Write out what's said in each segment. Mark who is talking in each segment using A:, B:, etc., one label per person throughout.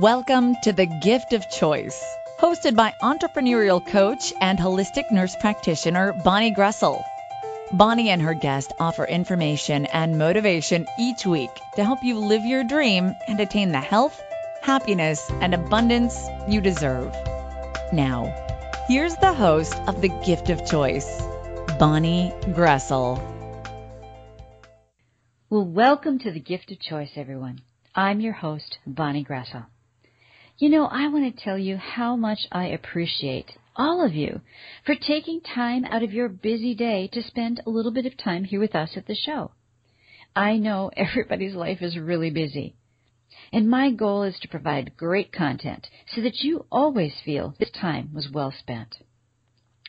A: Welcome to The Gift of Choice, hosted by entrepreneurial coach and holistic nurse practitioner Bonnie Groessl. Bonnie and her guest offer information and motivation each week to help you live your dream and attain the health, happiness, and abundance you deserve. Now, here's the host of The Gift of Choice, Bonnie Groessl.
B: Well, welcome to The Gift of Choice, everyone. I'm your host, Bonnie Groessl. You know, I want to tell you how much I appreciate all of you for taking time out of your busy day to spend a little bit of time here with us at the show. I know everybody's life is really busy. And my goal is to provide great content so that you always feel this time was well spent.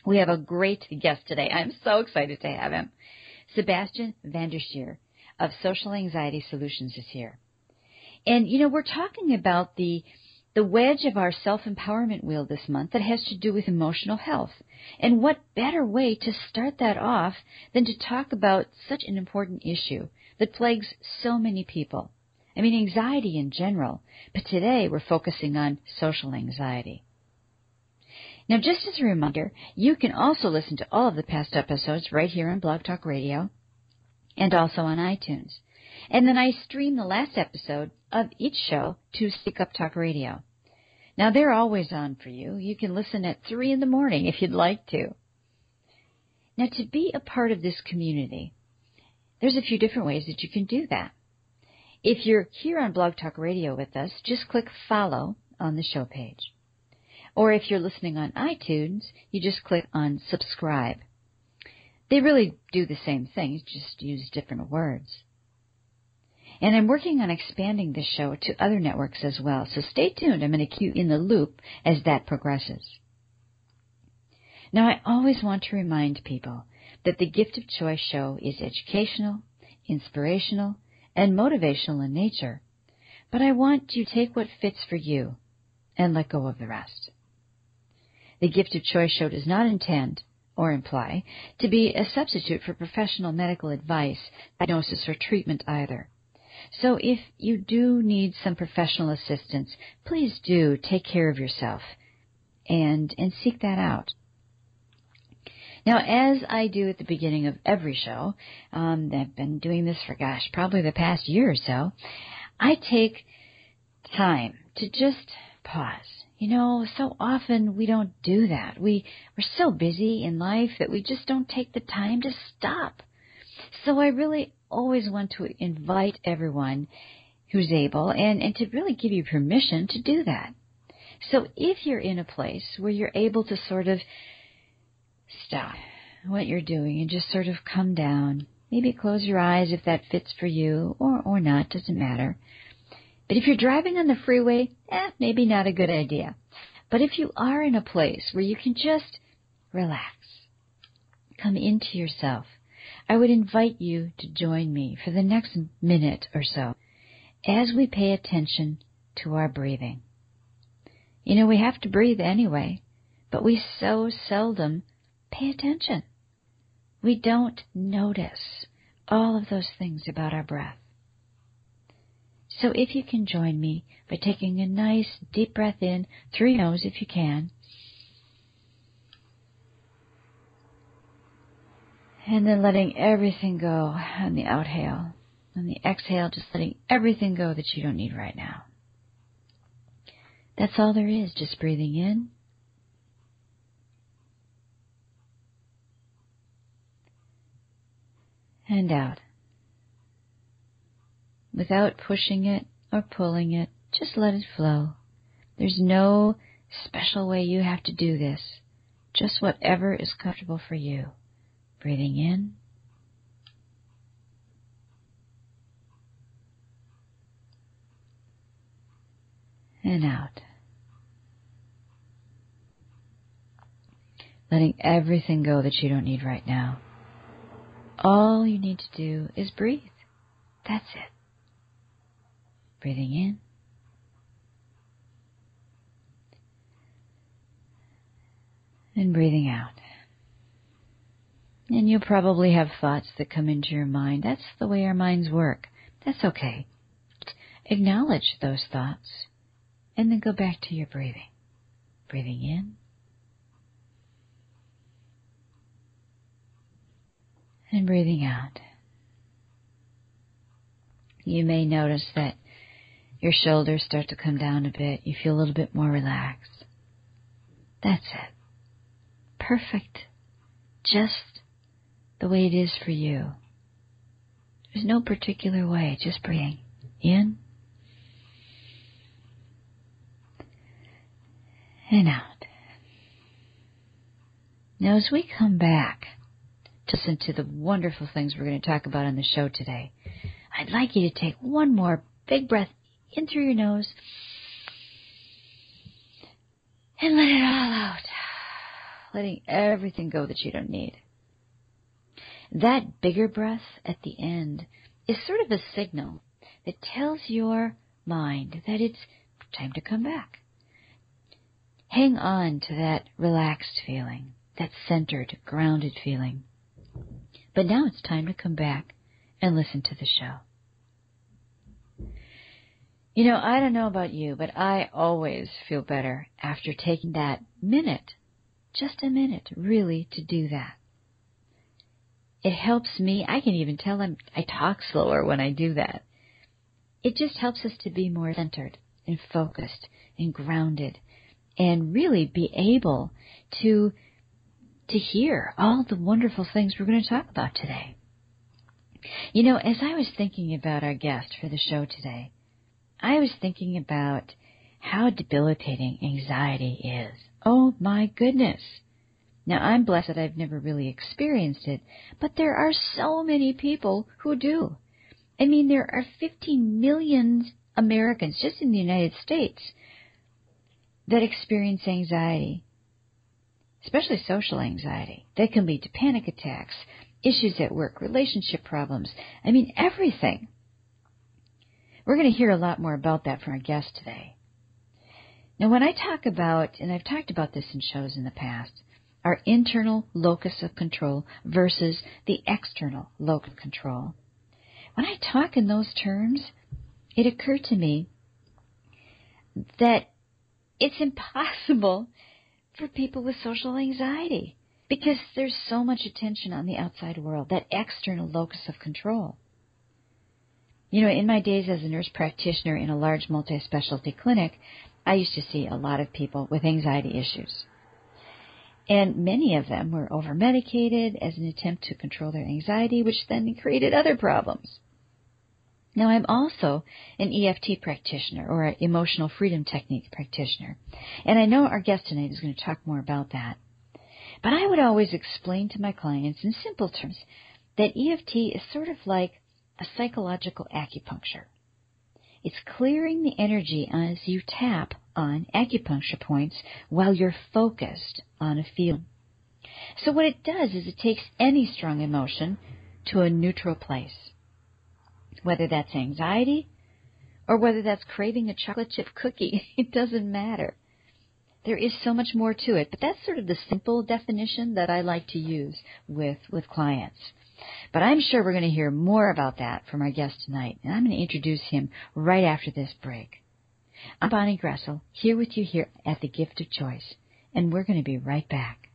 B: We have a great guest today. I'm so excited to have him. Sebastian Vandersheer of Social Anxiety Solutions is here. And you know, we're talking about the the wedge of our self empowerment wheel this month that has to do with emotional health. And what better way to start that off than to talk about such an important issue that plagues so many people? I mean, anxiety in general, but today we're focusing on social anxiety. Now, just as a reminder, you can also listen to all of the past episodes right here on Blog Talk Radio and also on iTunes. And then I stream the last episode of each show to Speak Up Talk Radio. Now they're always on for you. You can listen at 3 in the morning if you'd like to. Now to be a part of this community, there's a few different ways that you can do that. If you're here on Blog Talk Radio with us, just click follow on the show page. Or if you're listening on iTunes, you just click on subscribe. They really do the same thing, just use different words. And I'm working on expanding this show to other networks as well, so stay tuned. I'm going to keep you in the loop as that progresses. Now, I always want to remind people that the Gift of Choice show is educational, inspirational, and motivational in nature, but I want you to take what fits for you and let go of the rest. The Gift of Choice show does not intend or imply to be a substitute for professional medical advice, diagnosis, or treatment either. So if you do need some professional assistance, please do take care of yourself and, and seek that out. Now, as I do at the beginning of every show, um, I've been doing this for, gosh, probably the past year or so, I take time to just pause. You know, so often we don't do that. We, we're so busy in life that we just don't take the time to stop. So I really always want to invite everyone who's able and, and to really give you permission to do that. So if you're in a place where you're able to sort of stop what you're doing and just sort of come down, maybe close your eyes if that fits for you or, or not, doesn't matter. But if you're driving on the freeway, eh, maybe not a good idea. But if you are in a place where you can just relax, come into yourself, I would invite you to join me for the next minute or so as we pay attention to our breathing. You know, we have to breathe anyway, but we so seldom pay attention. We don't notice all of those things about our breath. So if you can join me by taking a nice deep breath in through your nose if you can, And then letting everything go on the outhale. On the exhale, just letting everything go that you don't need right now. That's all there is, just breathing in. And out. Without pushing it or pulling it, just let it flow. There's no special way you have to do this. Just whatever is comfortable for you. Breathing in. And out. Letting everything go that you don't need right now. All you need to do is breathe. That's it. Breathing in. And breathing out. And you'll probably have thoughts that come into your mind. That's the way our minds work. That's okay. Acknowledge those thoughts And then go back to your breathing. Breathing in. And breathing out. You may notice that your shoulders start to come down a bit. You feel a little bit more relaxed. That's it. Perfect. Just the way it is for you. There's no particular way, just breathing in and out. Now, as we come back to listen to the wonderful things we're going to talk about on the show today, I'd like you to take one more big breath in through your nose and let it all out, letting everything go that you don't need. That bigger breath at the end is sort of a signal that tells your mind that it's time to come back. Hang on to that relaxed feeling, that centered, grounded feeling. But now it's time to come back and listen to the show. You know, I don't know about you, but I always feel better after taking that minute, just a minute, really, to do that. It helps me. I can even tell I'm, I talk slower when I do that. It just helps us to be more centered and focused and grounded and really be able to to hear all the wonderful things we're going to talk about today. You know, as I was thinking about our guest for the show today, I was thinking about how debilitating anxiety is. Oh my goodness. Now I'm blessed I've never really experienced it, but there are so many people who do. I mean, there are 15 million Americans just in the United States that experience anxiety, especially social anxiety. That can lead to panic attacks, issues at work, relationship problems. I mean, everything. We're going to hear a lot more about that from our guest today. Now, when I talk about, and I've talked about this in shows in the past, our internal locus of control versus the external locus of control. When I talk in those terms, it occurred to me that it's impossible for people with social anxiety because there's so much attention on the outside world, that external locus of control. You know, in my days as a nurse practitioner in a large multi specialty clinic, I used to see a lot of people with anxiety issues. And many of them were over medicated as an attempt to control their anxiety, which then created other problems. Now, I'm also an EFT practitioner or an emotional freedom technique practitioner. And I know our guest tonight is going to talk more about that. But I would always explain to my clients in simple terms that EFT is sort of like a psychological acupuncture. It's clearing the energy as you tap on acupuncture points while you're focused on a feeling. So what it does is it takes any strong emotion to a neutral place. Whether that's anxiety or whether that's craving a chocolate chip cookie, it doesn't matter. There is so much more to it, but that's sort of the simple definition that I like to use with, with clients. But I'm sure we're going to hear more about that from our guest tonight, and I'm going to introduce him right after this break. I'm Bonnie Groessl, here with you here at The Gift of Choice, and we're going to be right back.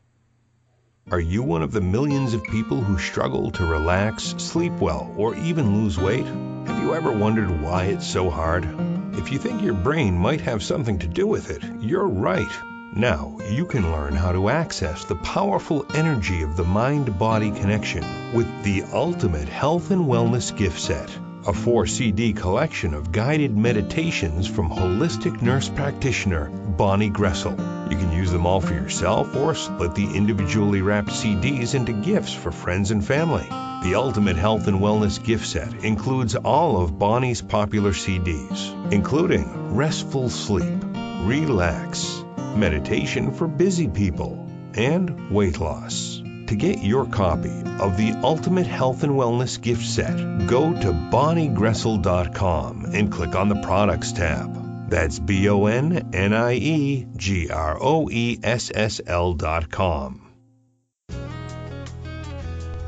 C: Are you one of the millions of people who struggle to relax, sleep well, or even lose weight? Have you ever wondered why it's so hard? If you think your brain might have something to do with it, you're right. Now, you can learn how to access the powerful energy of the mind body connection with the Ultimate Health and Wellness Gift Set, a four CD collection of guided meditations from holistic nurse practitioner Bonnie Groessl. You can use them all for yourself or split the individually wrapped CDs into gifts for friends and family. The Ultimate Health and Wellness Gift Set includes all of Bonnie's popular CDs, including Restful Sleep, Relax, meditation for busy people, and weight loss. To get your copy of the Ultimate Health and Wellness Gift Set, go to bonniegroessl.com and click on the Products tab. That's B O N N I E G R O E S S L dot com.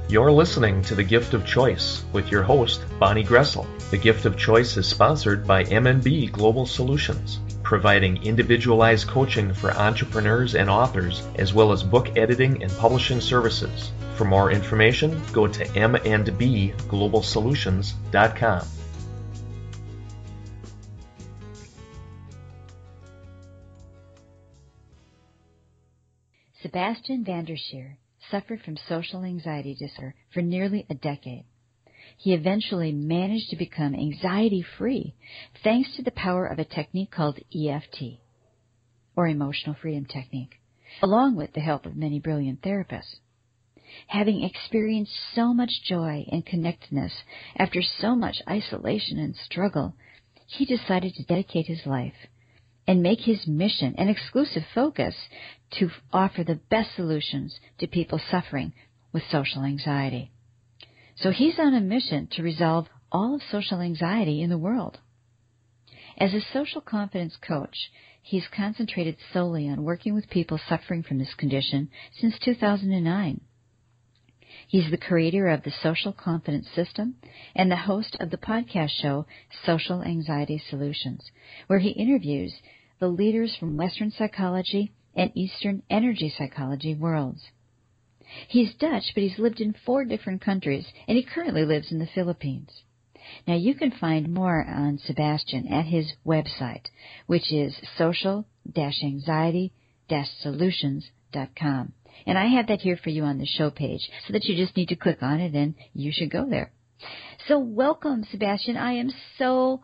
D: You're listening to The Gift of Choice with your host, Bonnie Groessl. The Gift of Choice is sponsored by MNB Global Solutions providing individualized coaching for entrepreneurs and authors, as well as book editing and publishing services. For more information, go to m&bglobalsolutions.com.
B: Sebastiaan van der Schrier suffered from social anxiety disorder for nearly a decade. He eventually managed to become anxiety free thanks to the power of a technique called EFT, or Emotional Freedom Technique, along with the help of many brilliant therapists. Having experienced so much joy and connectedness after so much isolation and struggle, he decided to dedicate his life and make his mission an exclusive focus to offer the best solutions to people suffering with social anxiety. So he's on a mission to resolve all of social anxiety in the world. As a social confidence coach, he's concentrated solely on working with people suffering from this condition since 2009. He's the creator of the Social Confidence System and the host of the podcast show Social Anxiety Solutions, where he interviews the leaders from Western psychology and Eastern energy psychology worlds. He's Dutch, but he's lived in four different countries, and he currently lives in the Philippines. Now you can find more on Sebastiaan at his website, which is social-anxiety-solutions.com. And I have that here for you on the show page so that you just need to click on it and you should go there. So welcome, Sebastiaan. I am so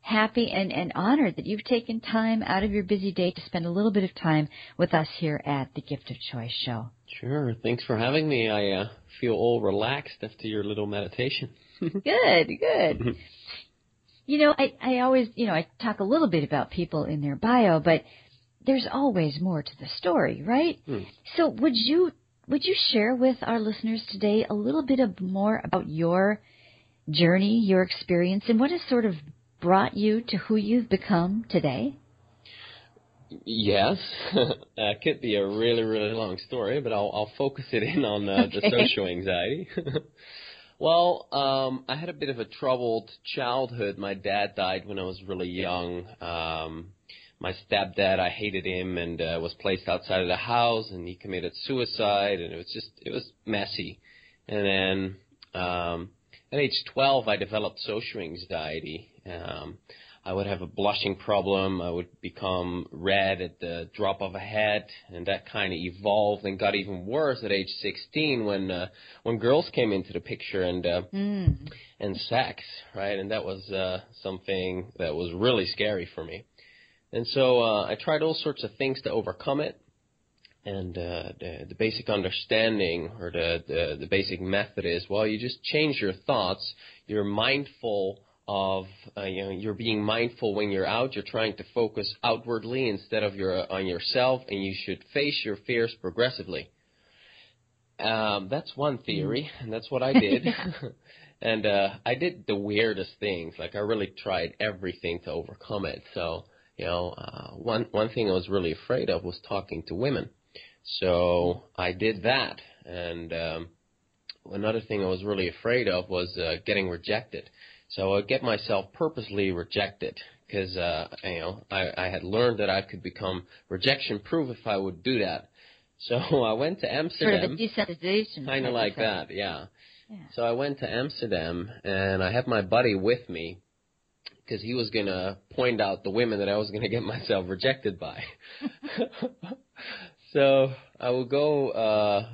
B: happy and, and honored that you've taken time out of your busy day to spend a little bit of time with us here at the Gift of Choice show.
E: Sure. Thanks for having me. I uh, feel all relaxed after your little meditation.
B: good, good. you know, I, I always, you know, I talk a little bit about people in their bio, but there's always more to the story, right?
E: Hmm.
B: So would you would you share with our listeners today a little bit of more about your journey, your experience, and what has sort of brought you to who you've become today?
E: Yes, that could be a really, really long story, but I'll, I'll focus it in on uh,
B: okay.
E: the social anxiety. well, um, I had a bit of a troubled childhood. My dad died when I was really young. Um, my stepdad, I hated him and uh, was placed outside of the house, and he committed suicide, and it was just it was messy. And then um, at age 12, I developed social anxiety. Um, I would have a blushing problem. I would become red at the drop of a hat, and that kind of evolved and got even worse at age 16 when uh, when girls came into the picture and uh,
B: mm.
E: and sex, right? And that was uh, something that was really scary for me. And so uh, I tried all sorts of things to overcome it. And uh, the, the basic understanding or the, the, the basic method is, well, you just change your thoughts. You're mindful of, uh, you know, you're being mindful when you're out. You're trying to focus outwardly instead of your on yourself, and you should face your fears progressively. Um, that's one theory, and that's what I did. and uh, I did the weirdest things. Like I really tried everything to overcome it. So you know, uh, one one thing I was really afraid of was talking to women. So I did that, and um, another thing I was really afraid of was uh, getting rejected. So I would get myself purposely rejected because uh, you know I, I had learned that I could become rejection proof if I would do that. So I went to Amsterdam.
B: Sort of a desensitization.
E: Kind of like that, yeah.
B: Yeah.
E: So I went to Amsterdam and I had my buddy with me because he was gonna point out the women that I was gonna get myself rejected by. so I would go uh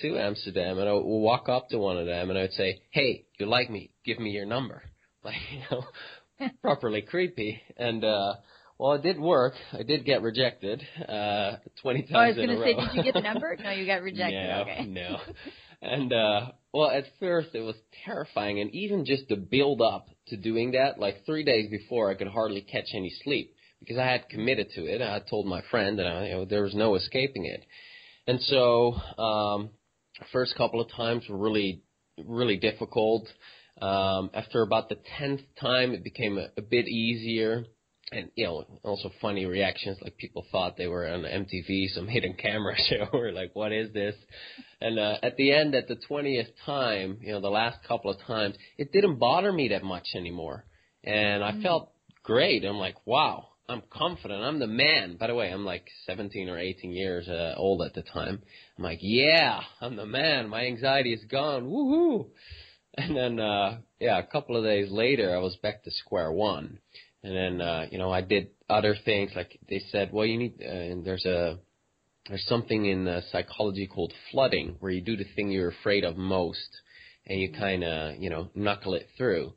E: to Amsterdam and I would walk up to one of them and I would say, "Hey, you like me? Give me your number." Like you know, properly creepy. And uh well, it did work. I did get rejected uh twenty times
B: Oh, I was going to say, did you get the number? No, you got rejected.
E: No,
B: okay.
E: no. And uh well, at first it was terrifying, and even just the build up to doing that, like three days before, I could hardly catch any sleep because I had committed to it. I had told my friend that I, you know, there was no escaping it. And so, um, first couple of times were really, really difficult. Um, after about the tenth time, it became a, a bit easier and you know also funny reactions like people thought they were on MTV some hidden camera show or like what is this and uh, at the end at the 20th time you know the last couple of times it didn't bother me that much anymore and I felt great I'm like wow I'm confident. I'm the man. By the way, I'm like 17 or 18 years uh, old at the time. I'm like, yeah, I'm the man. My anxiety is gone. Woohoo! And then, uh, yeah, a couple of days later, I was back to square one. And then, uh, you know, I did other things. Like they said, well, you need, uh, and there's a, there's something in uh, psychology called flooding, where you do the thing you're afraid of most, and you kind of, you know, knuckle it through.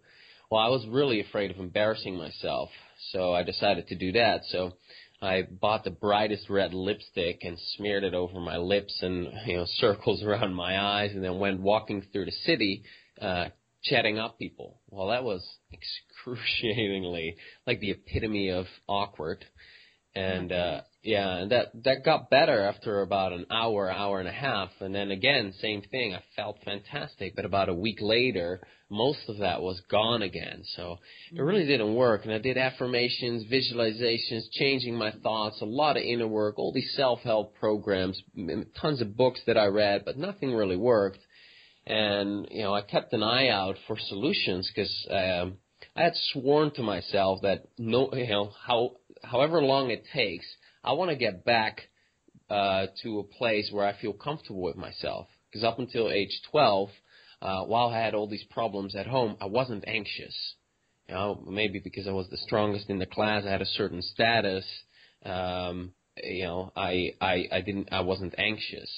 E: Well, I was really afraid of embarrassing myself, so I decided to do that. So I bought the brightest red lipstick and smeared it over my lips and you know circles around my eyes, and then went walking through the city, uh, chatting up people. Well, that was excruciatingly like the epitome of awkward, and uh, yeah, and that that got better after about an hour, hour and a half, and then again, same thing. I felt fantastic, but about a week later, most of that was gone again. So it really didn't work. And I did affirmations, visualizations, changing my thoughts, a lot of inner work, all these self-help programs, tons of books that I read, but nothing really worked. And you know, I kept an eye out for solutions because um, I had sworn to myself that no, you know, how however long it takes I want to get back uh, to a place where I feel comfortable with myself. Because up until age 12, uh, while I had all these problems at home, I wasn't anxious. You know, maybe because I was the strongest in the class, I had a certain status. Um, you know, I, I, I didn't, I wasn't anxious.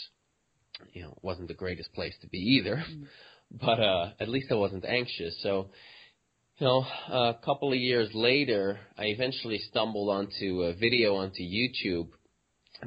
E: You know, wasn't the greatest place to be either, mm. but uh, at least I wasn't anxious. So you know, a couple of years later, I eventually stumbled onto a video onto YouTube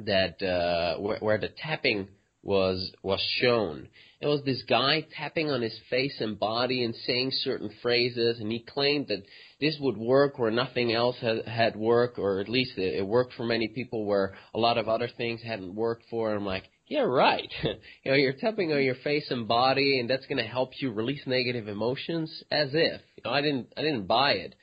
E: that uh, where, where the tapping was was shown. It was this guy tapping on his face and body and saying certain phrases, and he claimed that this would work where nothing else had, had worked, or at least it, it worked for many people where a lot of other things hadn't worked for. I'm like, yeah, right. you know, you're tapping on your face and body, and that's going to help you release negative emotions. As if, you know, I didn't, I didn't buy it,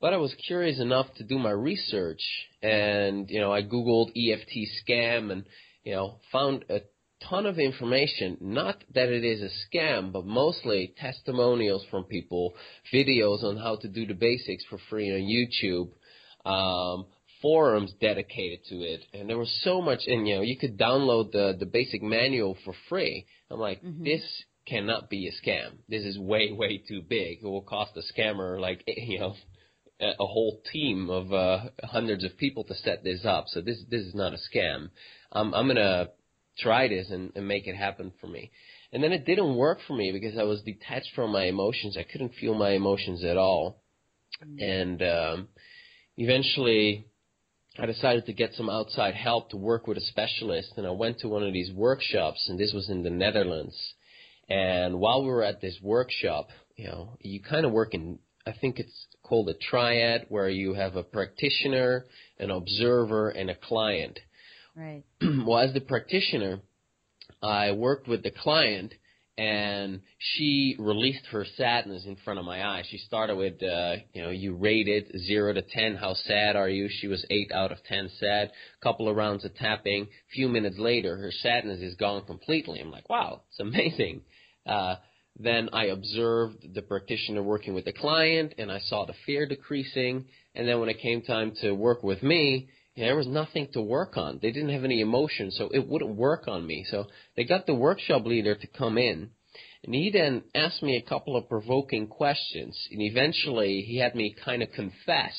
E: but I was curious enough to do my research, and you know, I googled EFT scam, and you know, found a ton of information. Not that it is a scam, but mostly testimonials from people, videos on how to do the basics for free on YouTube. Um, forums dedicated to it, and there was so much. And you know, you could download the the basic manual for free. I'm like, mm-hmm. this cannot be a scam. This is way way too big. It will cost a scammer like you know a whole team of uh, hundreds of people to set this up. So this this is not a scam. Um, I'm gonna try this and, and make it happen for me. And then it didn't work for me because I was detached from my emotions. I couldn't feel my emotions at all. Mm-hmm. And um, eventually, I decided to get some outside help to work with a specialist, and I went to one of these workshops, and this was in the Netherlands. And while we were at this workshop, you know, you kind of work in, I think it's called a triad, where you have a practitioner, an observer, and a client.
B: Right.
E: well, as the practitioner, I worked with the client, and she released her sadness in front of my eyes. She started with, uh, you know, you rated zero to ten. How sad are you? She was eight out of ten sad. Couple of rounds of tapping. Few minutes later, her sadness is gone completely. I'm like, wow, it's amazing. Uh, then I observed the practitioner working with the client, and I saw the fear decreasing. And then when it came time to work with me, there was nothing to work on. They didn't have any emotion, so it wouldn't work on me. So they got the workshop leader to come in, and he then asked me a couple of provoking questions. And eventually, he had me kind of confess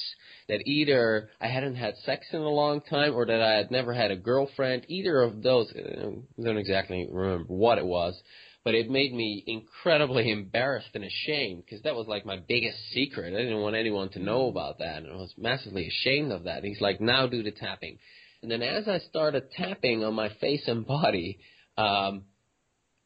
E: that either I hadn't had sex in a long time or that I had never had a girlfriend. Either of those, I don't exactly remember what it was but it made me incredibly embarrassed and ashamed because that was like my biggest secret. I didn't want anyone to know about that, and I was massively ashamed of that. And he's like, "Now do the tapping," and then as I started tapping on my face and body, um,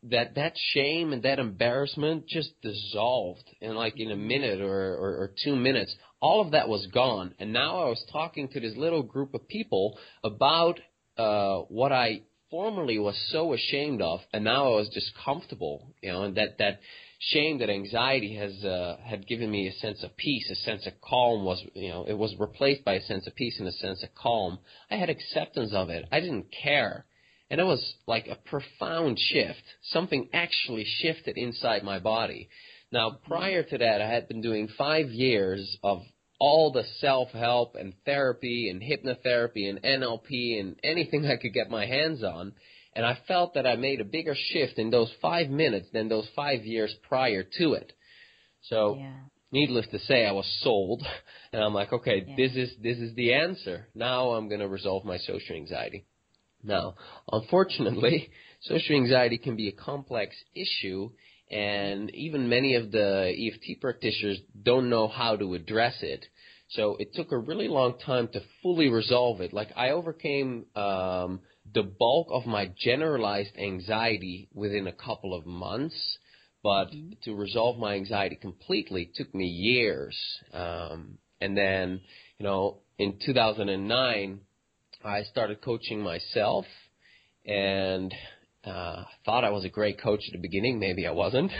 E: that that shame and that embarrassment just dissolved in like in a minute or, or, or two minutes. All of that was gone, and now I was talking to this little group of people about uh, what I formerly was so ashamed of, and now I was just comfortable, you know, and that that shame, that anxiety has uh, had given me a sense of peace, a sense of calm was, you know, it was replaced by a sense of peace and a sense of calm. I had acceptance of it. I didn't care. And it was like a profound shift. Something actually shifted inside my body. Now, prior to that, I had been doing five years of all the self-help and therapy and hypnotherapy and NLP and anything I could get my hands on. And I felt that I made a bigger shift in those five minutes than those five years prior to it. So,
B: Yeah.
E: needless to say, I was sold, and I'm like, okay,
B: Yeah.
E: this is this is the answer. Now I'm going to resolve my social anxiety. Now, unfortunately, social anxiety can be a complex issue, and even many of the EFT practitioners don't know how to address it. So it took a really long time to fully resolve it. Like I overcame um, the bulk of my generalized anxiety within a couple of months, but to resolve my anxiety completely took me years. Um, and then, you know, in 2009, I started coaching myself, and uh, I thought I was a great coach at the beginning. Maybe I wasn't,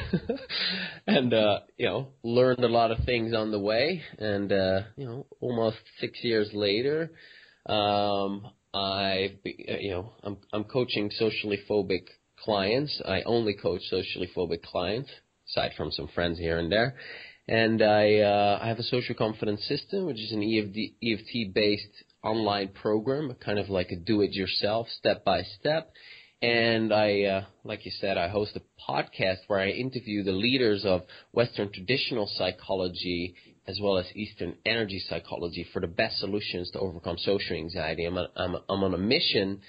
E: and uh, you know, learned a lot of things on the way. And uh, you know, almost six years later, um, I, you know, I'm I'm coaching socially phobic clients. I only coach socially phobic clients, aside from some friends here and there. And I uh, I have a social confidence system, which is an EFD, EFT based online program, kind of like a do it yourself, step by step. And I, uh, like you said, I host a podcast where I interview the leaders of Western traditional psychology as well as Eastern energy psychology for the best solutions to overcome social anxiety. I'm, a, I'm, a, I'm on a mission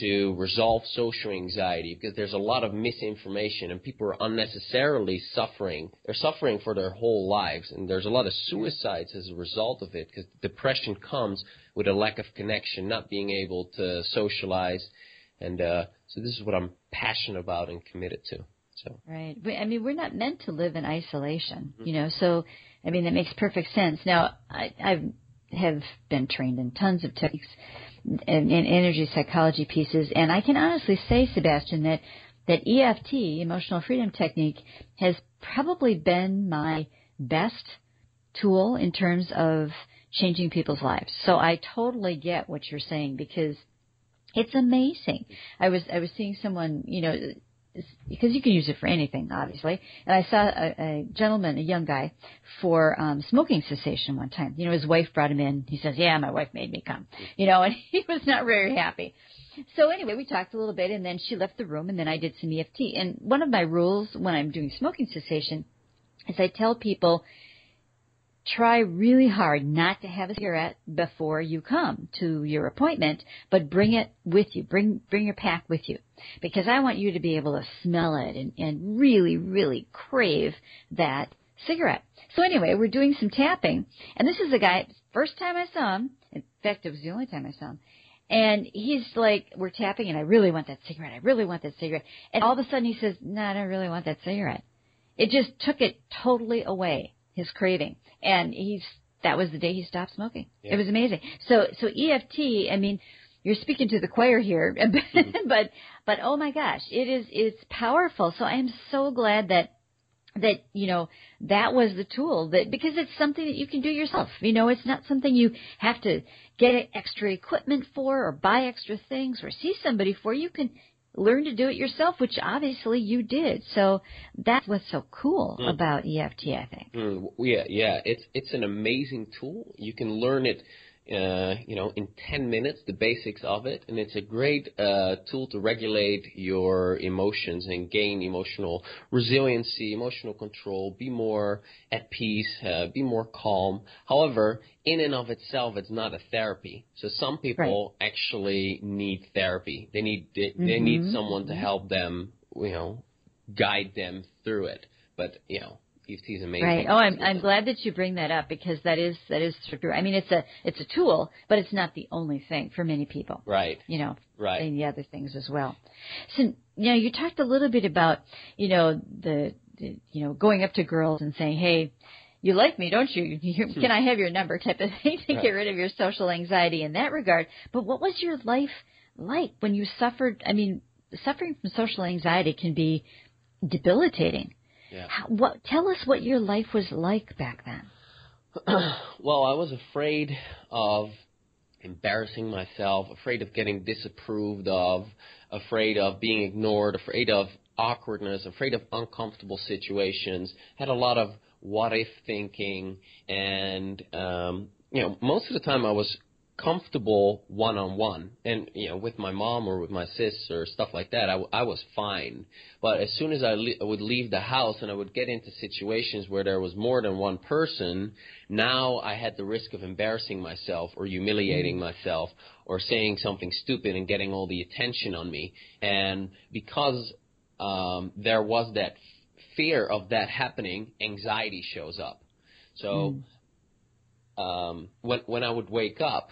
E: to resolve social anxiety because there's a lot of misinformation and people are unnecessarily suffering. They're suffering for their whole lives and there's a lot of suicides as a result of it because depression comes with a lack of connection, not being able to socialize. And uh, so this is what I'm passionate about and committed to. So
B: Right. I mean, we're not meant to live in isolation, you know. So, I mean, that makes perfect sense. Now, I I have been trained in tons of techniques and, and energy psychology pieces, and I can honestly say, Sebastiaan, that that EFT, emotional freedom technique, has probably been my best tool in terms of changing people's lives. So I totally get what you're saying because it's amazing. I was I was seeing someone, you know, because you can use it for anything, obviously. And I saw a, a gentleman, a young guy, for um, smoking cessation one time. You know, his wife brought him in. He says, "Yeah, my wife made me come," you know, and he was not very happy. So anyway, we talked a little bit, and then she left the room, and then I did some EFT. And one of my rules when I'm doing smoking cessation is I tell people try really hard not to have a cigarette before you come to your appointment, but bring it with you. Bring bring your pack with you. Because I want you to be able to smell it and, and really, really crave that cigarette. So anyway, we're doing some tapping, and this is a guy, first time I saw him, in fact it was the only time I saw him, and he's like, we're tapping and I really want that cigarette, I really want that cigarette. And all of a sudden he says, no, I don't really want that cigarette. It just took it totally away, his craving. And he's, that was the day he stopped smoking.
E: Yeah.
B: It was amazing. So, so EFT, I mean, you're speaking to the choir here, mm-hmm. but, but oh my gosh, it is, it's powerful. So I am so glad that that you know that was the tool that because it's something that you can do yourself you know it's not something you have to get extra equipment for or buy extra things or see somebody for you can learn to do it yourself which obviously you did so that's what's so cool
E: Mm.
B: about EFT I think
E: Mm, yeah, yeah, it's it's an amazing tool. You can learn it, uh, you know, in 10 minutes, the basics of it, and it's a great uh, tool to regulate your emotions and gain emotional resiliency, emotional control, be more at peace, uh, be more calm. However, in and of itself, it's not a therapy. So some people actually need therapy. They need they, they need someone to help them, you know, guide them through it. But you know, EFT is amazing.
B: right oh I'm I'm glad that you bring that up because that is that is true I mean it's a it's a tool but it's not the only thing for many people
E: Right,
B: you know
E: right.
B: and the other things as well. So you know, you talked a little bit about you know the, the you know going up to girls and saying, "Hey, you like me, don't you? You- Can I have your number?" type of thing to
E: Right.
B: get rid of your social anxiety in that regard. But what was your life like when you suffered? I mean, suffering from social anxiety can be debilitating.
E: Yeah.
B: How, what? Tell us what your life was like back then.
E: well, I was afraid of embarrassing myself, afraid of getting disapproved of, afraid of being ignored, afraid of awkwardness, afraid of uncomfortable situations. Had a lot of what if thinking, and um, you know, most of the time I was comfortable one on one and you know with my mom or with my sis or stuff like that I, w- I was fine but as soon as I le- would leave the house and I would get into situations where there was more than one person now I had the risk of embarrassing myself or humiliating mm-hmm. myself or saying something stupid and getting all the attention on me and because um there was that fear of that happening anxiety shows up so mm. um when when I would wake up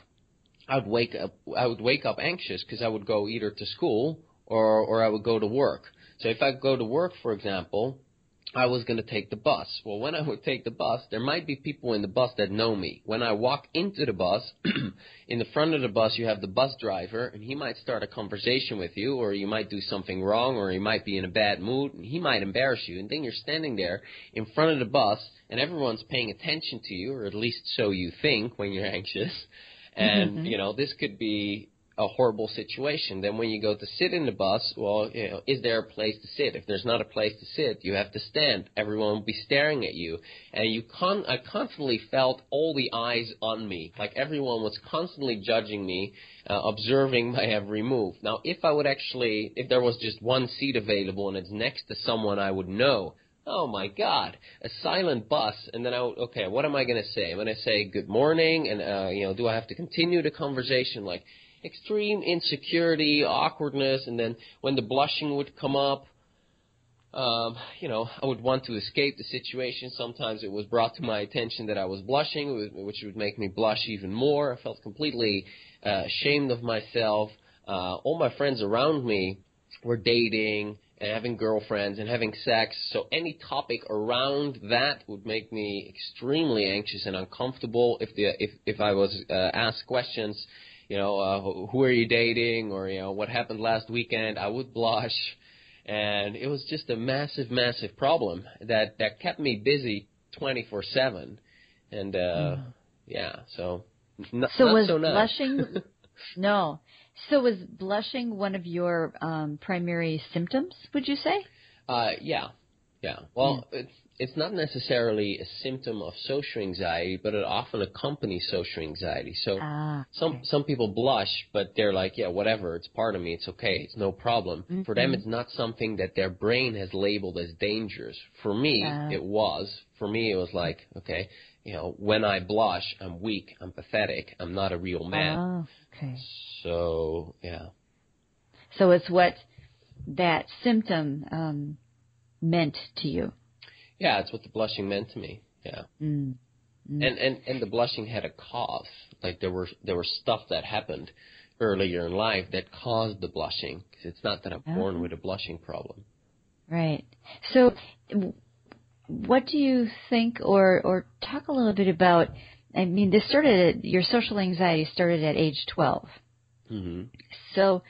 E: I would wake up I would wake up anxious because I would go either to school or or I would go to work. So if I go to work, for example, I was going to take the bus. Well, when I would take the bus, there might be people in the bus that know me. When I walk into the bus, in the front of the bus, you have the bus driver, and he might start a conversation with you, or you might do something wrong, or you might be in a bad mood, and he might embarrass you. And then you're standing there in front of the bus, and everyone's paying attention to you, or at least so you think when you're anxious. And, mm-hmm. you know, this could be a horrible situation. Then when you go to sit in the bus, well, you know, is there a place to sit? If there's not a place to sit, you have to stand. Everyone will be staring at you, and you con- I constantly felt all the eyes on me, like everyone was constantly judging me, uh, observing my every move. Now, if I would actually, if there was just one seat available and it's next to someone I would know, Oh my God, a silent bus, and then I okay, what am I going to say? I'm going to say good morning, and uh, you know, do I have to continue the conversation like extreme insecurity, awkwardness, and then when the blushing would come up, um, you know, I would want to escape the situation. Sometimes it was brought to my attention that I was blushing, which would make me blush even more. I felt completely uh, ashamed of myself. Uh, all my friends around me were dating and having girlfriends and having sex. So any topic around that would make me extremely anxious and uncomfortable. If the if if I was uh, asked questions, you know, uh, who are you dating or you know what happened last weekend, I would blush, and it was just a massive, massive problem that that kept me busy 24/7, and uh, mm. yeah, so. N-
B: so
E: not
B: was
E: so nice.
B: blushing no so was blushing one of your um, primary symptoms? Would you say?
E: Uh, yeah, yeah. Well, yeah. it's it's not necessarily a symptom of social anxiety, but it often accompanies social anxiety. So
B: ah, okay.
E: some some people blush, but they're like, yeah, whatever, it's part of me, it's okay, it's no problem. Mm-hmm. For them, it's not something that their brain has labeled as dangerous. For me, uh, it was. For me, it was like, okay, you know, when I blush, I'm weak, I'm pathetic, I'm not a real man.
B: Oh, okay.
E: So, yeah.
B: So it's what that symptom um, meant to you.
E: Yeah, it's what the blushing meant to me. Yeah. Mm. Mm. And and and the blushing had a cause. Like there were there were stuff that happened earlier in life that caused the blushing. It's not that I'm born with a blushing problem.
B: Right. So what do you think, or or talk a little bit about? I mean, this started at, your social anxiety started at age 12.
E: Mm-hmm.
B: So,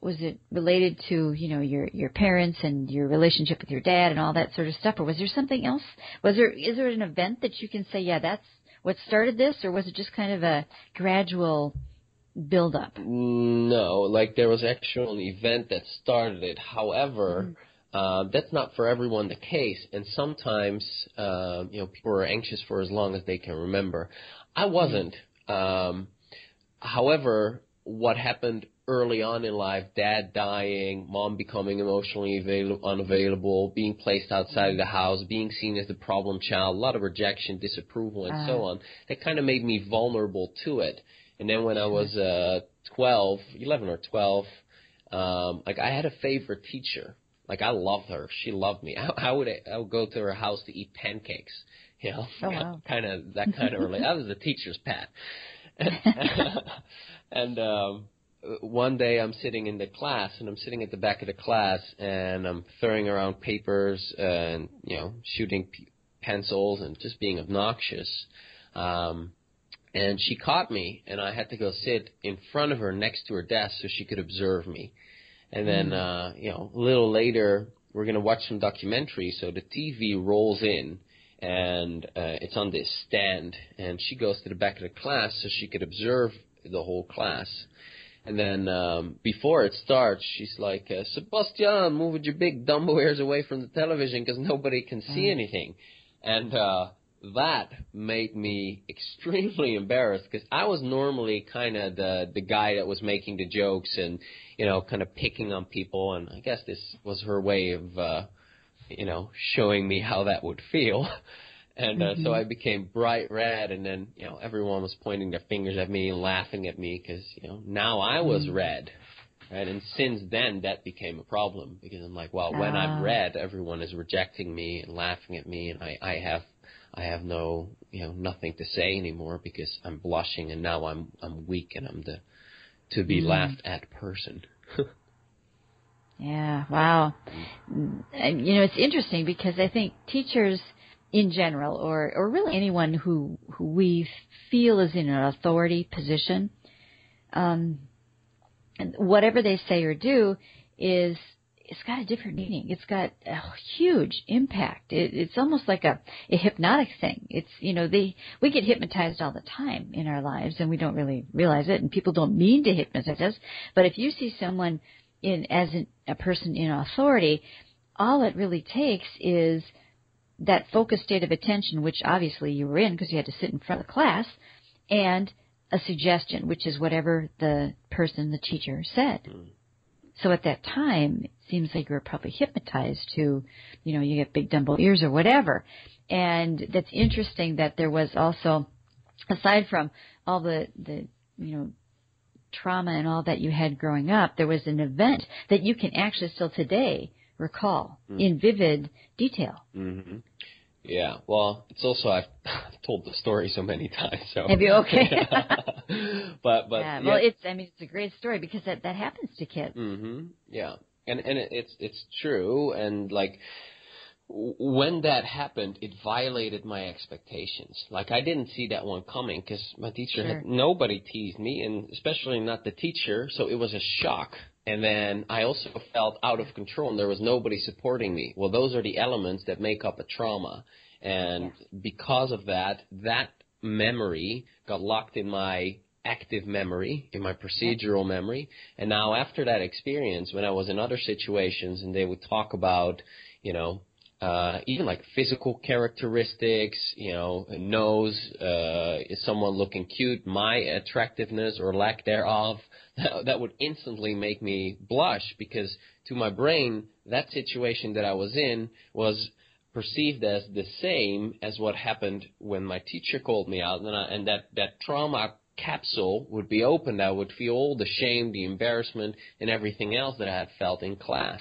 B: was it related to you know your your parents and your relationship with your dad and all that sort of stuff, or was there something else? Was there is there an event that you can say, yeah, that's what started this, or was it just kind of a gradual build up?
E: No, like there was actually an event that started it. However. Mm-hmm uh, that's not for everyone the case, and sometimes uh, you know people are anxious for as long as they can remember. I wasn't. Um, however, what happened early on in life, dad dying, mom becoming emotionally avail- unavailable, being placed outside of the house, being seen as the problem child, a lot of rejection, disapproval, and uh so on, that kind of made me vulnerable to it. And then when I was uh, 12, 11 or 12, um, like I had a favorite teacher like I loved her. She loved me. I, I would I would go to her house to eat pancakes. You know,
B: oh, wow.
E: kind of that kind of relate. I was a teacher's pet. and um one day I'm sitting in the class and I'm sitting at the back of the class and I'm throwing around papers and you know shooting p- pencils and just being obnoxious. Um and she caught me and I had to go sit in front of her next to her desk so she could observe me. And then, mm. uh, you know, a little later, we're going to watch some documentary. So the TV rolls in and uh, it's on this stand. And she goes to the back of the class so she could observe the whole class. And then um, before it starts, she's like, uh, Sebastiaan, move your big dumbo ears away from the television because nobody can see mm. anything. and uh, that made me extremely embarrassed because I was normally kind of the the guy that was making the jokes and you know kind of picking on people, and I guess this was her way of uh, you know showing me how that would feel. And uh, mm-hmm. so I became bright red, and then you know everyone was pointing their fingers at me and laughing at me because you know now I was mm-hmm. red, right? And since then that became a problem because I'm like, well, when I'm ah. red, everyone is rejecting me and laughing at me, and I I have I have no you know nothing to say anymore because I'm blushing, and now I'm I'm weak and I'm the to be mm-hmm. laughed at person.
B: yeah, wow. And, you know, it's interesting because I think teachers in general, or or really anyone who who we feel is in an authority position, um, whatever they say or do is it's got a different meaning. It's got a huge impact. It, it's almost like a, a hypnotic thing. It's you know they we get hypnotized all the time in our lives and we don't really realize it, and people don't mean to hypnotize us. But if you see someone in as an, a person in authority, all it really takes is that focused state of attention, which obviously you were in because you had to sit in front of the class, and a suggestion, which is whatever the person, the teacher said. Mm. So at that time, it seems like you were probably hypnotized to, you know, you get big dumbbell ears or whatever. And that's interesting that there was also, aside from all the, the, you know, trauma and all that you had growing up, there was an event that you can actually still today recall mm. in vivid detail.
E: Mm-hmm. Yeah, well, it's also I've told the story so many times. So
B: have you okay?
E: but but
B: yeah, well, it's I mean it's a great story because that that happens to kids.
E: Mm-hmm. Yeah, and and it, it's it's true, and like when that happened, it violated my expectations. Like I didn't see that one coming because my teacher sure. had nobody teased me, and especially not the teacher. So it was a shock. And then I also felt out of control, and there was nobody supporting me. Well, those are the elements that make up a trauma, and because of that, that memory got locked in my active memory, in my procedural memory. And now after that experience, when I was in other situations and they would talk about, you know, uh, even like physical characteristics, you know, nose, uh, is someone looking cute, my attractiveness or lack thereof, that would instantly make me blush because to my brain, that situation that I was in was perceived as the same as what happened when my teacher called me out, and, I, and that that trauma capsule would be opened. I would feel all the shame, the embarrassment, and everything else that I had felt in class.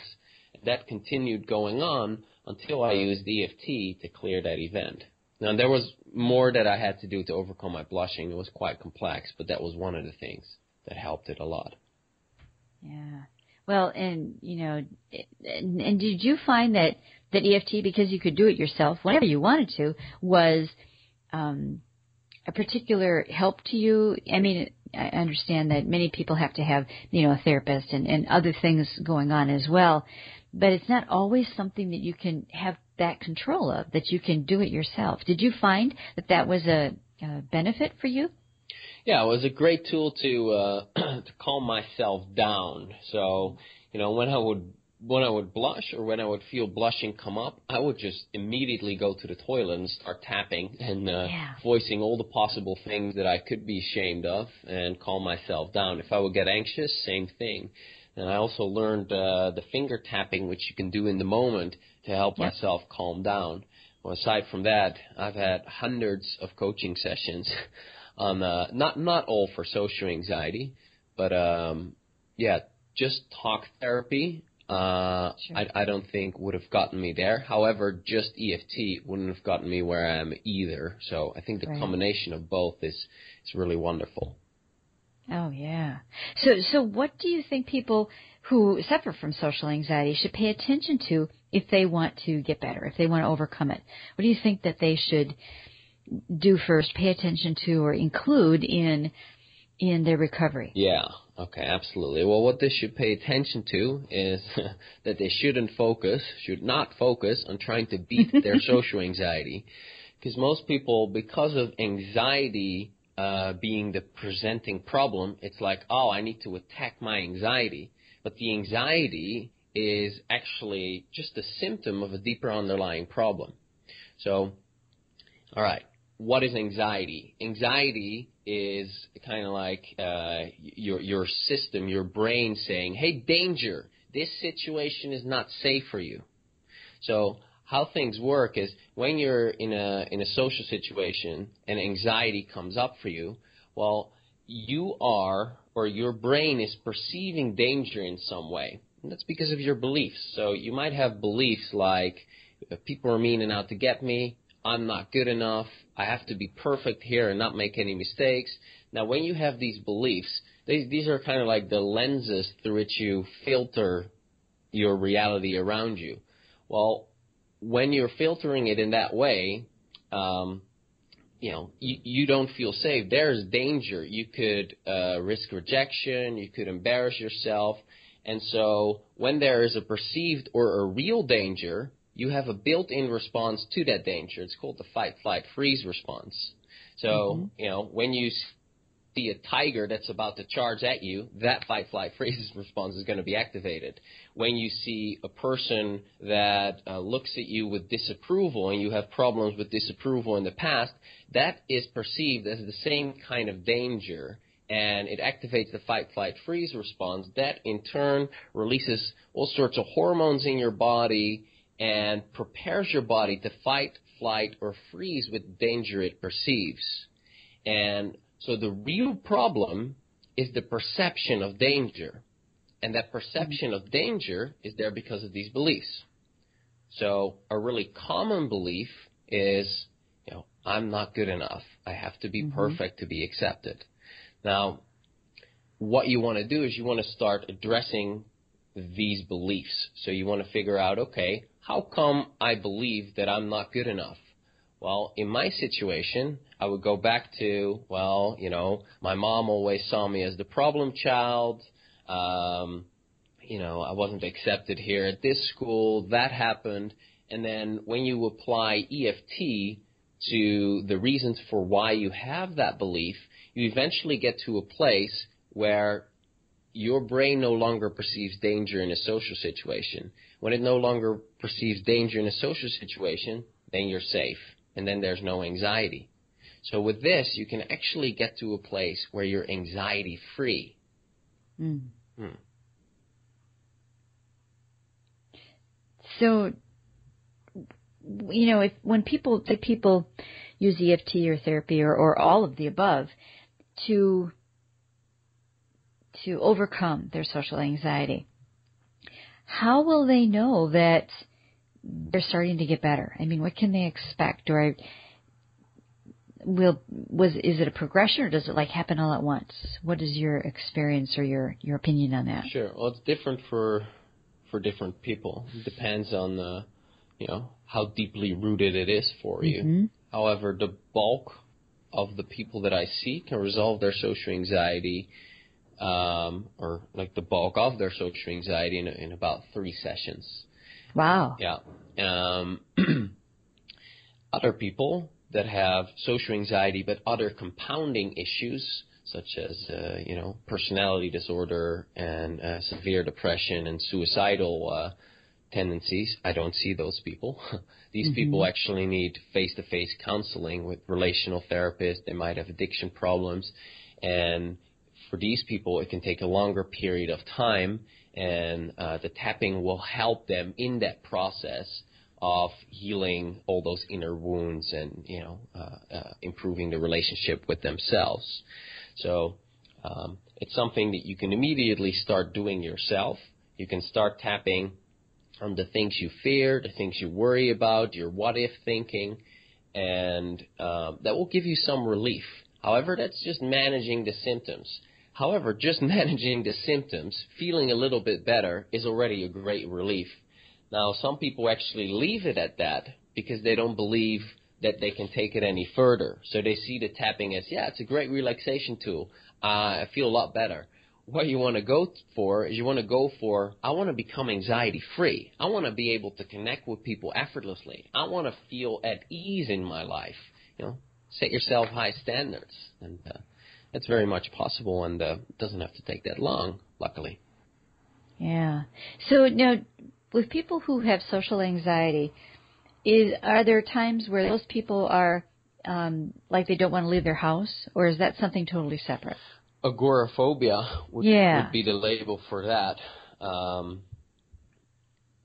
E: That continued going on until I used EFT to clear that event. Now there was more that I had to do to overcome my blushing. It was quite complex, but that was one of the things that helped it a lot.
B: Yeah. Well, and you know, and, and did you find that that EFT because you could do it yourself whenever you wanted to was um, a particular help to you? I mean, I understand that many people have to have you know a therapist and, and other things going on as well, but it's not always something that you can have that control of that you can do it yourself. Did you find that that was a, a benefit for you?
E: Yeah, it was a great tool to uh, to calm myself down. So, you know, when I would when I would blush or when I would feel blushing come up, I would just immediately go to the toilet and start tapping and uh, yeah. voicing all the possible things that I could be ashamed of and calm myself down. If I would get anxious, same thing. And I also learned uh, the finger tapping, which you can do in the moment to help yep. myself calm down. Well, aside from that, I've had hundreds of coaching sessions on uh, not not all for social anxiety, but um, yeah, just talk therapy. Uh, sure. I, I don't think would have gotten me there. However, just EFT wouldn't have gotten me where I am either. So I think the right. combination of both is is really wonderful.
B: Oh yeah. So so what do you think people who suffer from social anxiety should pay attention to if they want to get better, if they want to overcome it? What do you think that they should do first, pay attention to, or include in in their recovery?
E: Yeah. Okay. Absolutely. Well, what they should pay attention to is that they shouldn't focus, should not focus on trying to beat their social anxiety, because most people, because of anxiety uh, being the presenting problem, it's like, oh, I need to attack my anxiety, but the anxiety is actually just a symptom of a deeper underlying problem. So All right. What is anxiety? Anxiety is kind of like uh, your your system, your brain saying, "Hey, danger! This situation is not safe for you." So how things work is when you're in a in a social situation and anxiety comes up for you, well, you are or your brain is perceiving danger in some way. And that's because of your beliefs. So you might have beliefs like people are mean and out to get me, I'm not good enough, I have to be perfect here and not make any mistakes. Now, when you have these beliefs, they, these are kind of like the lenses through which you filter your reality around you. Well, when you're filtering it in that way, um, you know, you, you don't feel safe. There's danger. You could uh, risk rejection. You could embarrass yourself. And so when there is a perceived or a real danger, you have a built-in response to that danger. It's called the fight, flight, freeze response. So, mm-hmm. you know, when you see a tiger that's about to charge at you, that fight, flight, freeze response is going to be activated. When you see a person that uh, looks at you with disapproval and you have problems with disapproval in the past, that is perceived as the same kind of danger and it activates the fight, flight, freeze response. That in turn releases all sorts of hormones in your body and prepares your body to fight, flight, or freeze with danger it perceives. And so the real problem is the perception of danger. And that perception of danger is there because of these beliefs. So a really common belief is, you know, I'm not good enough. I have to be mm-hmm. perfect to be accepted. Now, what you want to do is you want to start addressing these beliefs. So you want to figure out, okay, how come I believe that I'm not good enough? Well, in my situation, I would go back to, well, you know, my mom always saw me as the problem child. Um, you know, I wasn't accepted here at this school. That happened. And then when you apply EFT to the reasons for why you have that belief, you eventually get to a place where your brain no longer perceives danger in a social situation. When it no longer perceives danger in a social situation, then you're safe and then there's no anxiety. So with this, you can actually get to a place where you're anxiety free. Mm. Hmm.
B: So, you know, if when people the people use EFT or therapy or, or all of the above to to overcome their social anxiety, how will they know that they're starting to get better? I mean, what can they expect? Or will was is it a progression or does it like happen all at once? What is your experience or your your opinion on that?
E: Sure. Well, it's different for for different people. It depends on the you know how deeply rooted it is for you. Mm-hmm. However, the bulk of the people that I see can resolve their social anxiety, um, or like the bulk of their social anxiety in, in about three sessions.
B: Wow.
E: Yeah. Um, other people that have social anxiety but other compounding issues such as uh, you know personality disorder and uh, severe depression and suicidal uh, tendencies. I don't see those people. These mm-hmm. people actually need face-to-face counseling with relational therapists. They might have addiction problems, and for these people, it can take a longer period of time, and uh, the tapping will help them in that process of healing all those inner wounds and you know uh, uh, improving the relationship with themselves. So um, it's something that you can immediately start doing yourself. You can start tapping on the things you fear, the things you worry about, your what if thinking, and um, that will give you some relief. However, that's just managing the symptoms. However, just managing the symptoms, feeling a little bit better, is already a great relief now, some people actually leave it at that because they don't believe that they can take it any further. So they see the tapping as, yeah, it's a great relaxation tool. Uh, I feel a lot better. What you want to go for is you want to go for, I want to become anxiety free. I want to be able to connect with people effortlessly. I want to feel at ease in my life. You know, set yourself high standards. And uh, that's very much possible and uh, doesn't have to take that long, luckily.
B: Yeah. So now, with people who have social anxiety, is are there times where those people are um, like they don't want to leave their house, or is that something totally separate?
E: Agoraphobia would,
B: Yeah.
E: would be the label for that. Um,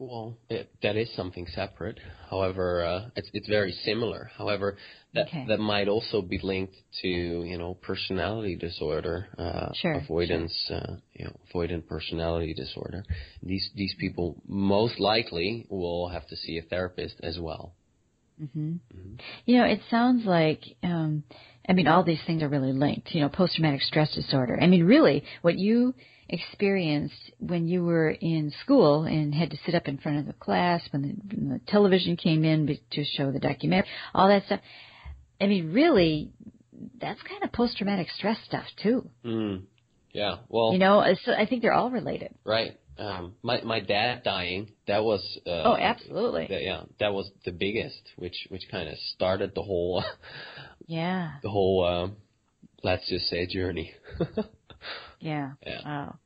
E: well, it, that is something separate. However, uh, it's it's very similar. However, that
B: Okay.
E: that might also be linked to you know personality disorder, uh,
B: Sure,
E: avoidance, uh, you know, avoidant personality disorder. These these people most likely will have to see a therapist as well.
B: mhm mhm You know, it sounds like, um, I mean, all these things are really linked. You know, post traumatic stress disorder. I mean, really, what you experienced when you were in school and had to sit up in front of the class when the, when the television came in to show the documentary, all that stuff. I mean, really, that's kind of post traumatic stress stuff too.
E: Mm. Yeah. Well,
B: You know, so I think they're all related.
E: Right. Um, my my dad dying. That was. Uh,
B: Oh, absolutely.
E: that- yeah, that was the biggest, which which kind of started the whole
B: Yeah,
E: the whole um, let's just say journey.
B: yeah.
E: Yeah.
B: Wow.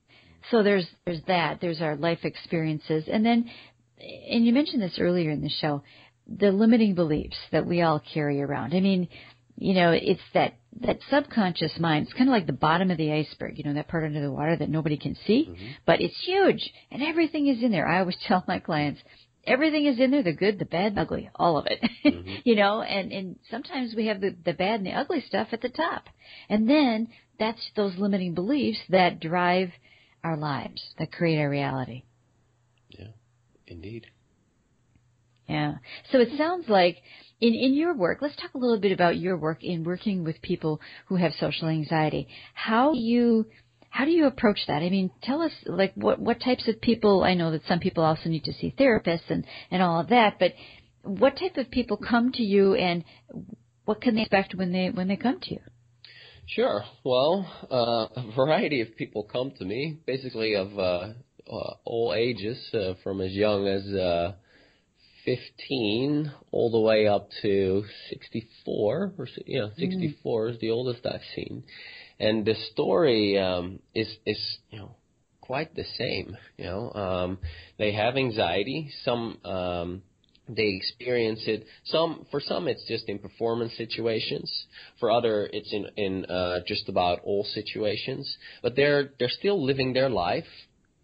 B: So there's there's that. There's our life experiences, and then, and you mentioned this earlier in the show, the limiting beliefs that we all carry around. I mean, you know, it's that that subconscious mind. It's kind of like the bottom of the iceberg. You know, that part under the water that nobody can see, mm-hmm. but it's huge, and everything is in there. I always tell my clients. Everything is in there, the good, the bad, the ugly, all of it. Mm-hmm. you know, and, and sometimes we have the, the bad and the ugly stuff at the top. And then that's those limiting beliefs that drive our lives, that create our reality.
E: yeah, indeed.
B: Yeah. So it sounds like in, in your work, let's talk a little bit about your work in working with people who have social anxiety. How do you how do you approach that? I mean, tell us like what what types of people I know that some people also need to see therapists and, and all of that, but what type of people come to you and what can they expect when they when they come to you?
E: Sure. Well, uh, a variety of people come to me, basically of uh, uh, all ages, uh, from as young as uh, 15 all the way up to 64. Or, si- yeah, 64 is the oldest I've seen, and the story um, is is you know quite the same. You know, um, they have anxiety. Some um, they experience it. Some for some it's just in performance situations. For other it's in in uh, just about all situations. But they're they're still living their life.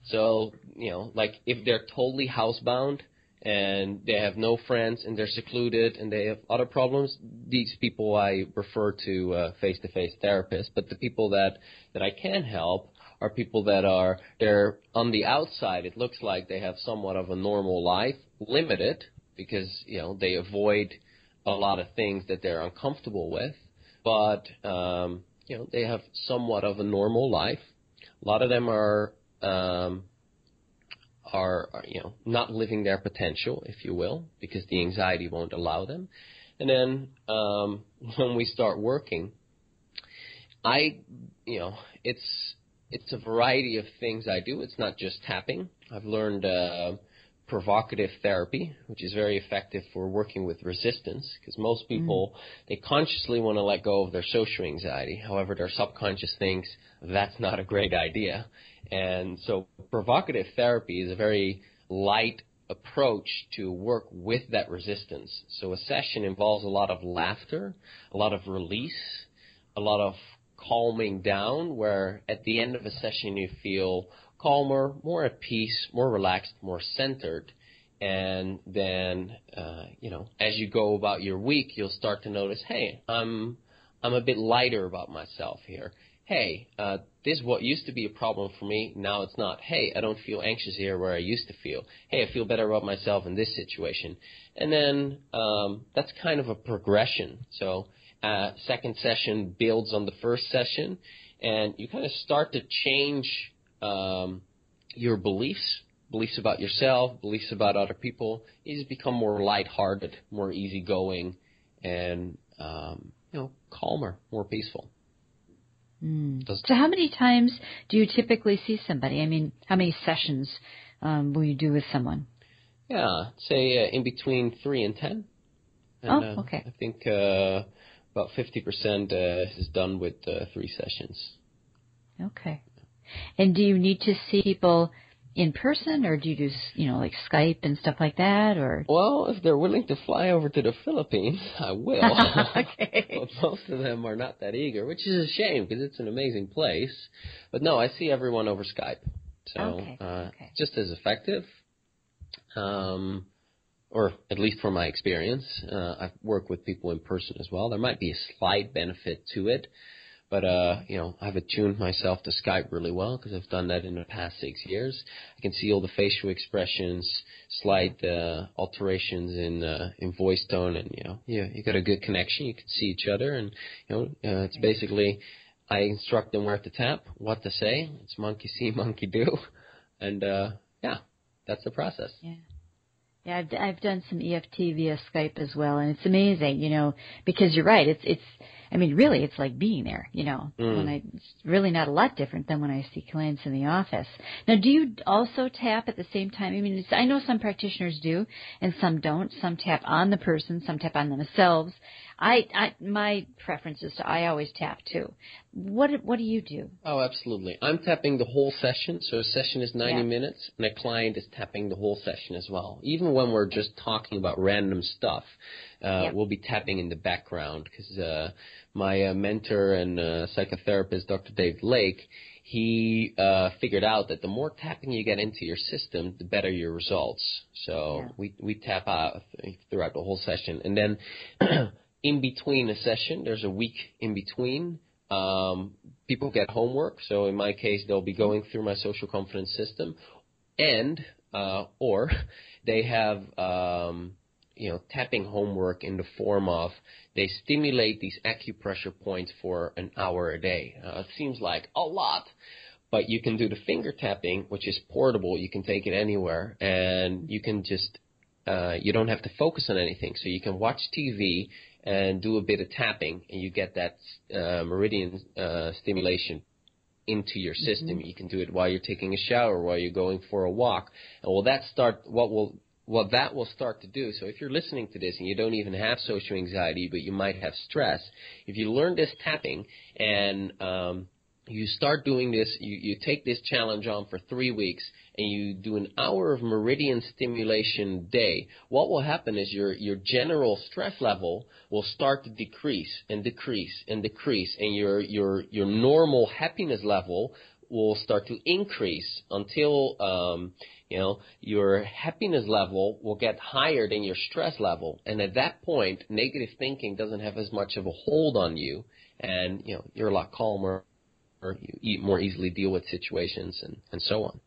E: So you know, like if they're totally housebound and they have no friends and they're secluded and they have other problems, these people I refer to uh, face-to-face therapists. But the people that that I can help are people that are they're on the outside. It looks like they have somewhat of a normal life, limited because you know they avoid a lot of things that they're uncomfortable with, but um, you know they have somewhat of a normal life. A lot of them are um, are, are you know not living their potential, if you will, because the anxiety won't allow them. And then um, when we start working, I you know it's it's a variety of things I do. It's not just tapping. I've learned uh, provocative therapy, which is very effective for working with resistance, because most mm. people they consciously want to let go of their social anxiety. However, their subconscious thinks that's not a great idea, and so provocative therapy is a very light approach to work with that resistance. So a session involves a lot of laughter, a lot of release, a lot of calming down where at the end of a session you feel calmer, more at peace, more relaxed, more centered. And then, uh, you know, as you go about your week, you'll start to notice, hey, I'm, I'm a bit lighter about myself here. Hey, uh, this is what used to be a problem for me. Now it's not. Hey, I don't feel anxious here where I used to feel. Hey, I feel better about myself in this situation. And then, um, that's kind of a progression. So, uh, second session builds on the first session, and you kind of start to change um, your beliefs, beliefs about yourself, beliefs about other people. You just become more lighthearted, more easygoing, and um, you know, calmer, more peaceful. Does-
B: So how many times do you typically see somebody? I mean, how many sessions um, will you do with someone?
E: Yeah, say uh, in between three and ten. And,
B: Oh,
E: uh,
B: okay.
E: I think uh, about fifty percent uh, is done with uh, three sessions.
B: Okay. And do you need to see people in person, or do you do you know like Skype and stuff like that, or?
E: Well, if they're willing to fly over to the Philippines, I will.
B: okay.
E: but most of them are not that eager, which is a shame because it's an amazing place. But no, I see everyone over Skype, so
B: Okay,
E: uh,
B: okay.
E: just as effective. Um, or at least from my experience, uh, I've worked with people in person as well. There might be a slight benefit to it, but uh, you know, I've attuned myself to Skype really well because I've done that in the past six years. I can see all the facial expressions, slight uh, alterations in uh, in voice tone, and you know, yeah, you got a good connection. You can see each other, and you know, uh, it's basically I instruct them where to tap, what to say. It's monkey see, monkey do, and uh, yeah, that's the process.
B: Yeah. Yeah, I've I've done some EFT via Skype as well, and it's amazing, you know, because you're right. It's it's, I mean, really, it's like being there, you know.
E: Mm.
B: When I, it's really not a lot different than when I see clients in the office. Now, do you also tap at the same time? I mean, it's, I know some practitioners do, and some don't. Some tap on the person, some tap on themselves. I, I my preference is to I always tap too. What what do you do?
E: Oh, absolutely. I'm tapping the whole session. So a session is 90
B: Yeah.
E: minutes, and a client is tapping the whole session as well. Even when we're just talking about random stuff, uh,
B: Yep.
E: we'll be tapping in the background because uh, my uh, mentor and uh, psychotherapist, Dr. Dave Lake, he uh, figured out that the more tapping you get into your system, the better your results. So
B: Yeah.
E: we we tap out throughout the whole session, and then in between a session, there's a week in between. Um, people get homework, so in my case, they'll be going through my social confidence system, and uh, or they have um, you know tapping homework in the form of they stimulate these acupressure points for an hour a day. Uh, it seems like a lot, but you can do the finger tapping, which is portable. You can take it anywhere, and you can just uh, you don't have to focus on anything. So you can watch TV and do a bit of tapping, and you get that uh, meridian uh, stimulation into your system. You can do it while you're taking a shower, while you're going for a walk, and will that start? What will what that will start to do? So if you're listening to this and you don't even have social anxiety, but you might have stress, if you learn this tapping and um, you start doing this, you, you take this challenge on for three weeks, and you do an hour of meridian stimulation day, what will happen is your, your general stress level will start to decrease and decrease and decrease, and your, your, your normal happiness level will start to increase until um, you know your happiness level will get higher than your stress level, and at that point, negative thinking doesn't have as much of a hold on you, and you know you're a lot calmer, or you more easily deal with situations, and and so on.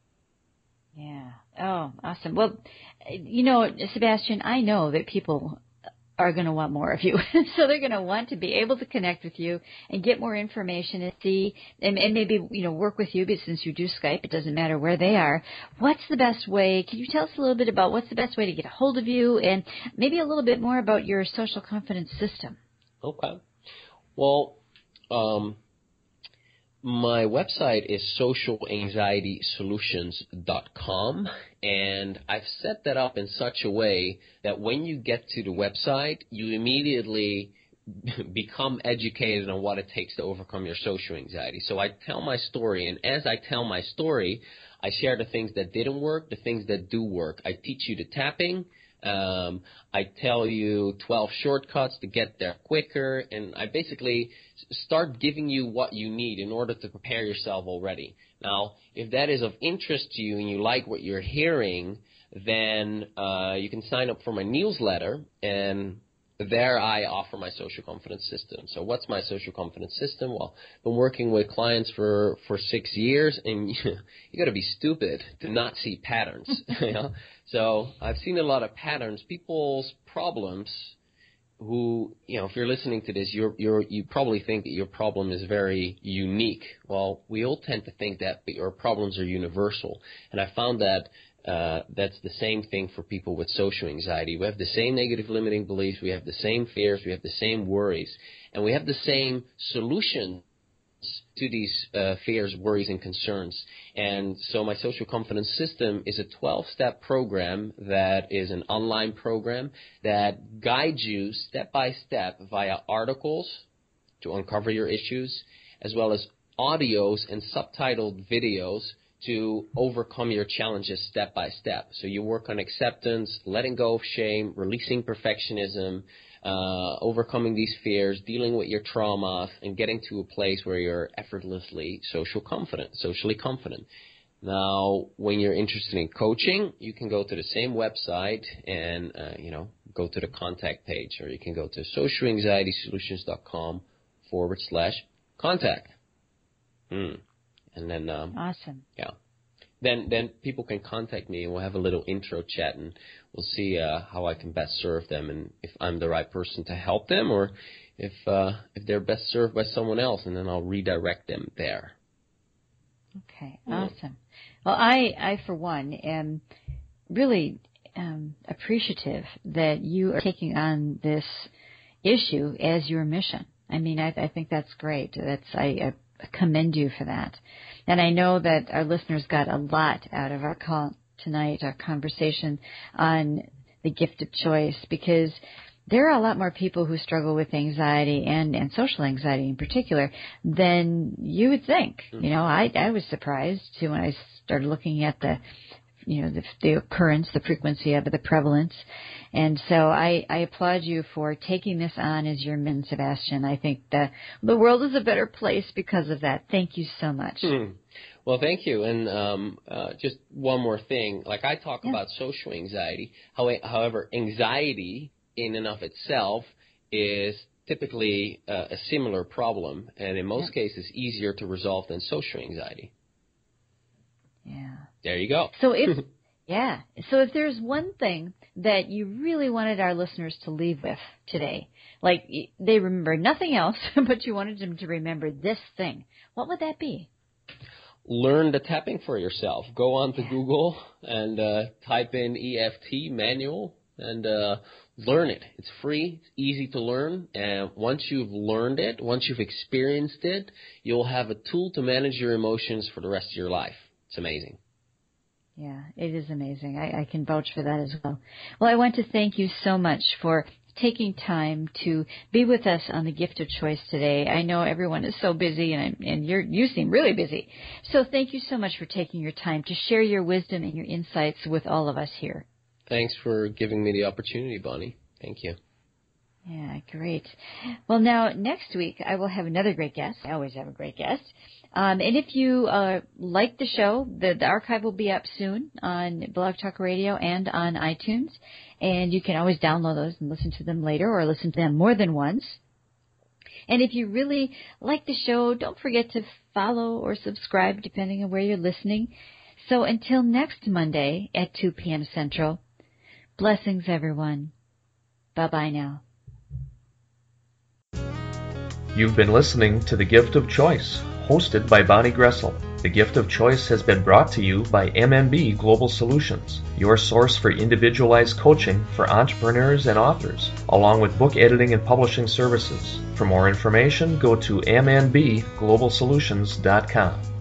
B: Yeah. Oh, awesome. Well, you know, Sebastiaan, I know that people are going to want more of you. so they're going to want to be able to connect with you and get more information and see and, and maybe, you know, work with you. But since you do Skype, it doesn't matter where they are. What's the best way? Can you tell us a little bit about what's the best way to get a hold of you and maybe a little bit more about your social confidence system?
E: Okay. Well, um, my website is socialanxietysolutions.com, and I've set that up in such a way that when you get to the website, you immediately become educated on what it takes to overcome your social anxiety. So I tell my story, and as I tell my story, I share the things that didn't work, the things that do work. I teach you the tapping. Um, I tell you 12 shortcuts to get there quicker, and I basically start giving you what you need in order to prepare yourself already. Now, if that is of interest to you and you like what you're hearing, then uh, you can sign up for my newsletter, and there I offer my social confidence system. So what's my social confidence system? Well, I've been working with clients for, for six years and you, you gotta be stupid to not see patterns. you know? So I've seen a lot of patterns. People's problems who, you know, if you're listening to this, you're, you're, you probably think that your problem is very unique. Well, we all tend to think that, but your problems are universal. And I found that uh, that's the same thing for people with social anxiety. We have the same negative limiting beliefs, we have the same fears, we have the same worries, and we have the same solutions to these uh, fears, worries, and concerns. And so my social confidence system is a 12-step program that is an online program that guides you step by step via articles to uncover your issues, as well as audios and subtitled videos to overcome your challenges step by step. So you work on acceptance, letting go of shame, releasing perfectionism, uh, overcoming these fears, dealing with your traumas, and getting to a place where you're effortlessly social confident, socially confident. Now, when you're interested in coaching, you can go to the same website and uh, you know go to the contact page, or you can go to socialanxietysolutions.com forward slash contact. Hmm. And then um,
B: awesome.
E: Yeah. Then then people can contact me and we'll have a little intro chat and we'll see uh, how I can best serve them and if I'm the right person to help them or if uh, if they're best served by someone else and then I'll redirect them there.
B: Okay, awesome. Well, I I for one am really um, appreciative that you are taking on this issue as your mission. I mean, I, I think that's great. That's I, I commend you for that. And I know that our listeners got a lot out of our call tonight, our conversation on the gift of choice, because there are a lot more people who struggle with anxiety and, and social anxiety in particular than you would think. You know, I, I was surprised too when I started looking at the you know the, the occurrence, the frequency of it, the prevalence. And so I, I applaud you for taking this on as your min, Sebastiaan. I think the the world is a better place because of that. Thank you so much.
E: Hmm. Well, thank you. And um, uh, just one more thing. Like I talk yeah. about social anxiety. However, anxiety in and of itself is typically uh, a similar problem, and in most yeah. cases, easier to resolve than social anxiety.
B: Yeah.
E: There you go.
B: So if yeah, so if there's one thing that you really wanted our listeners to leave with today, like they remember nothing else, but you wanted them to remember this thing, what would that be?
E: Learn the tapping for yourself. Go on to yeah. Google and uh, type in EFT manual and uh, learn it. It's free, it's easy to learn, and once you've learned it, once you've experienced it, you'll have a tool to manage your emotions for the rest of your life. It's amazing.
B: Yeah, it is amazing. I, I can vouch for that as well. Well, I want to thank you so much for taking time to be with us on the gift of choice today. I know everyone is so busy and, and you you seem really busy. So thank you so much for taking your time to share your wisdom and your insights with all of us here.
E: Thanks for giving me the opportunity, Bonnie. Thank you.
B: Yeah, great. Well, now next week I will have another great guest. I always have a great guest. Um, and if you uh, like the show, the, the archive will be up soon on Blog Talk Radio and on iTunes. And you can always download those and listen to them later or listen to them more than once. And if you really like the show, don't forget to follow or subscribe depending on where you're listening. So until next Monday at 2 p.m. Central, blessings everyone. Bye bye now.
D: You've been listening to The Gift of Choice hosted by Bonnie Groessl. The gift of choice has been brought to you by MMB Global Solutions, your source for individualized coaching for entrepreneurs and authors, along with book editing and publishing services. For more information, go to mmbglobalsolutions.com.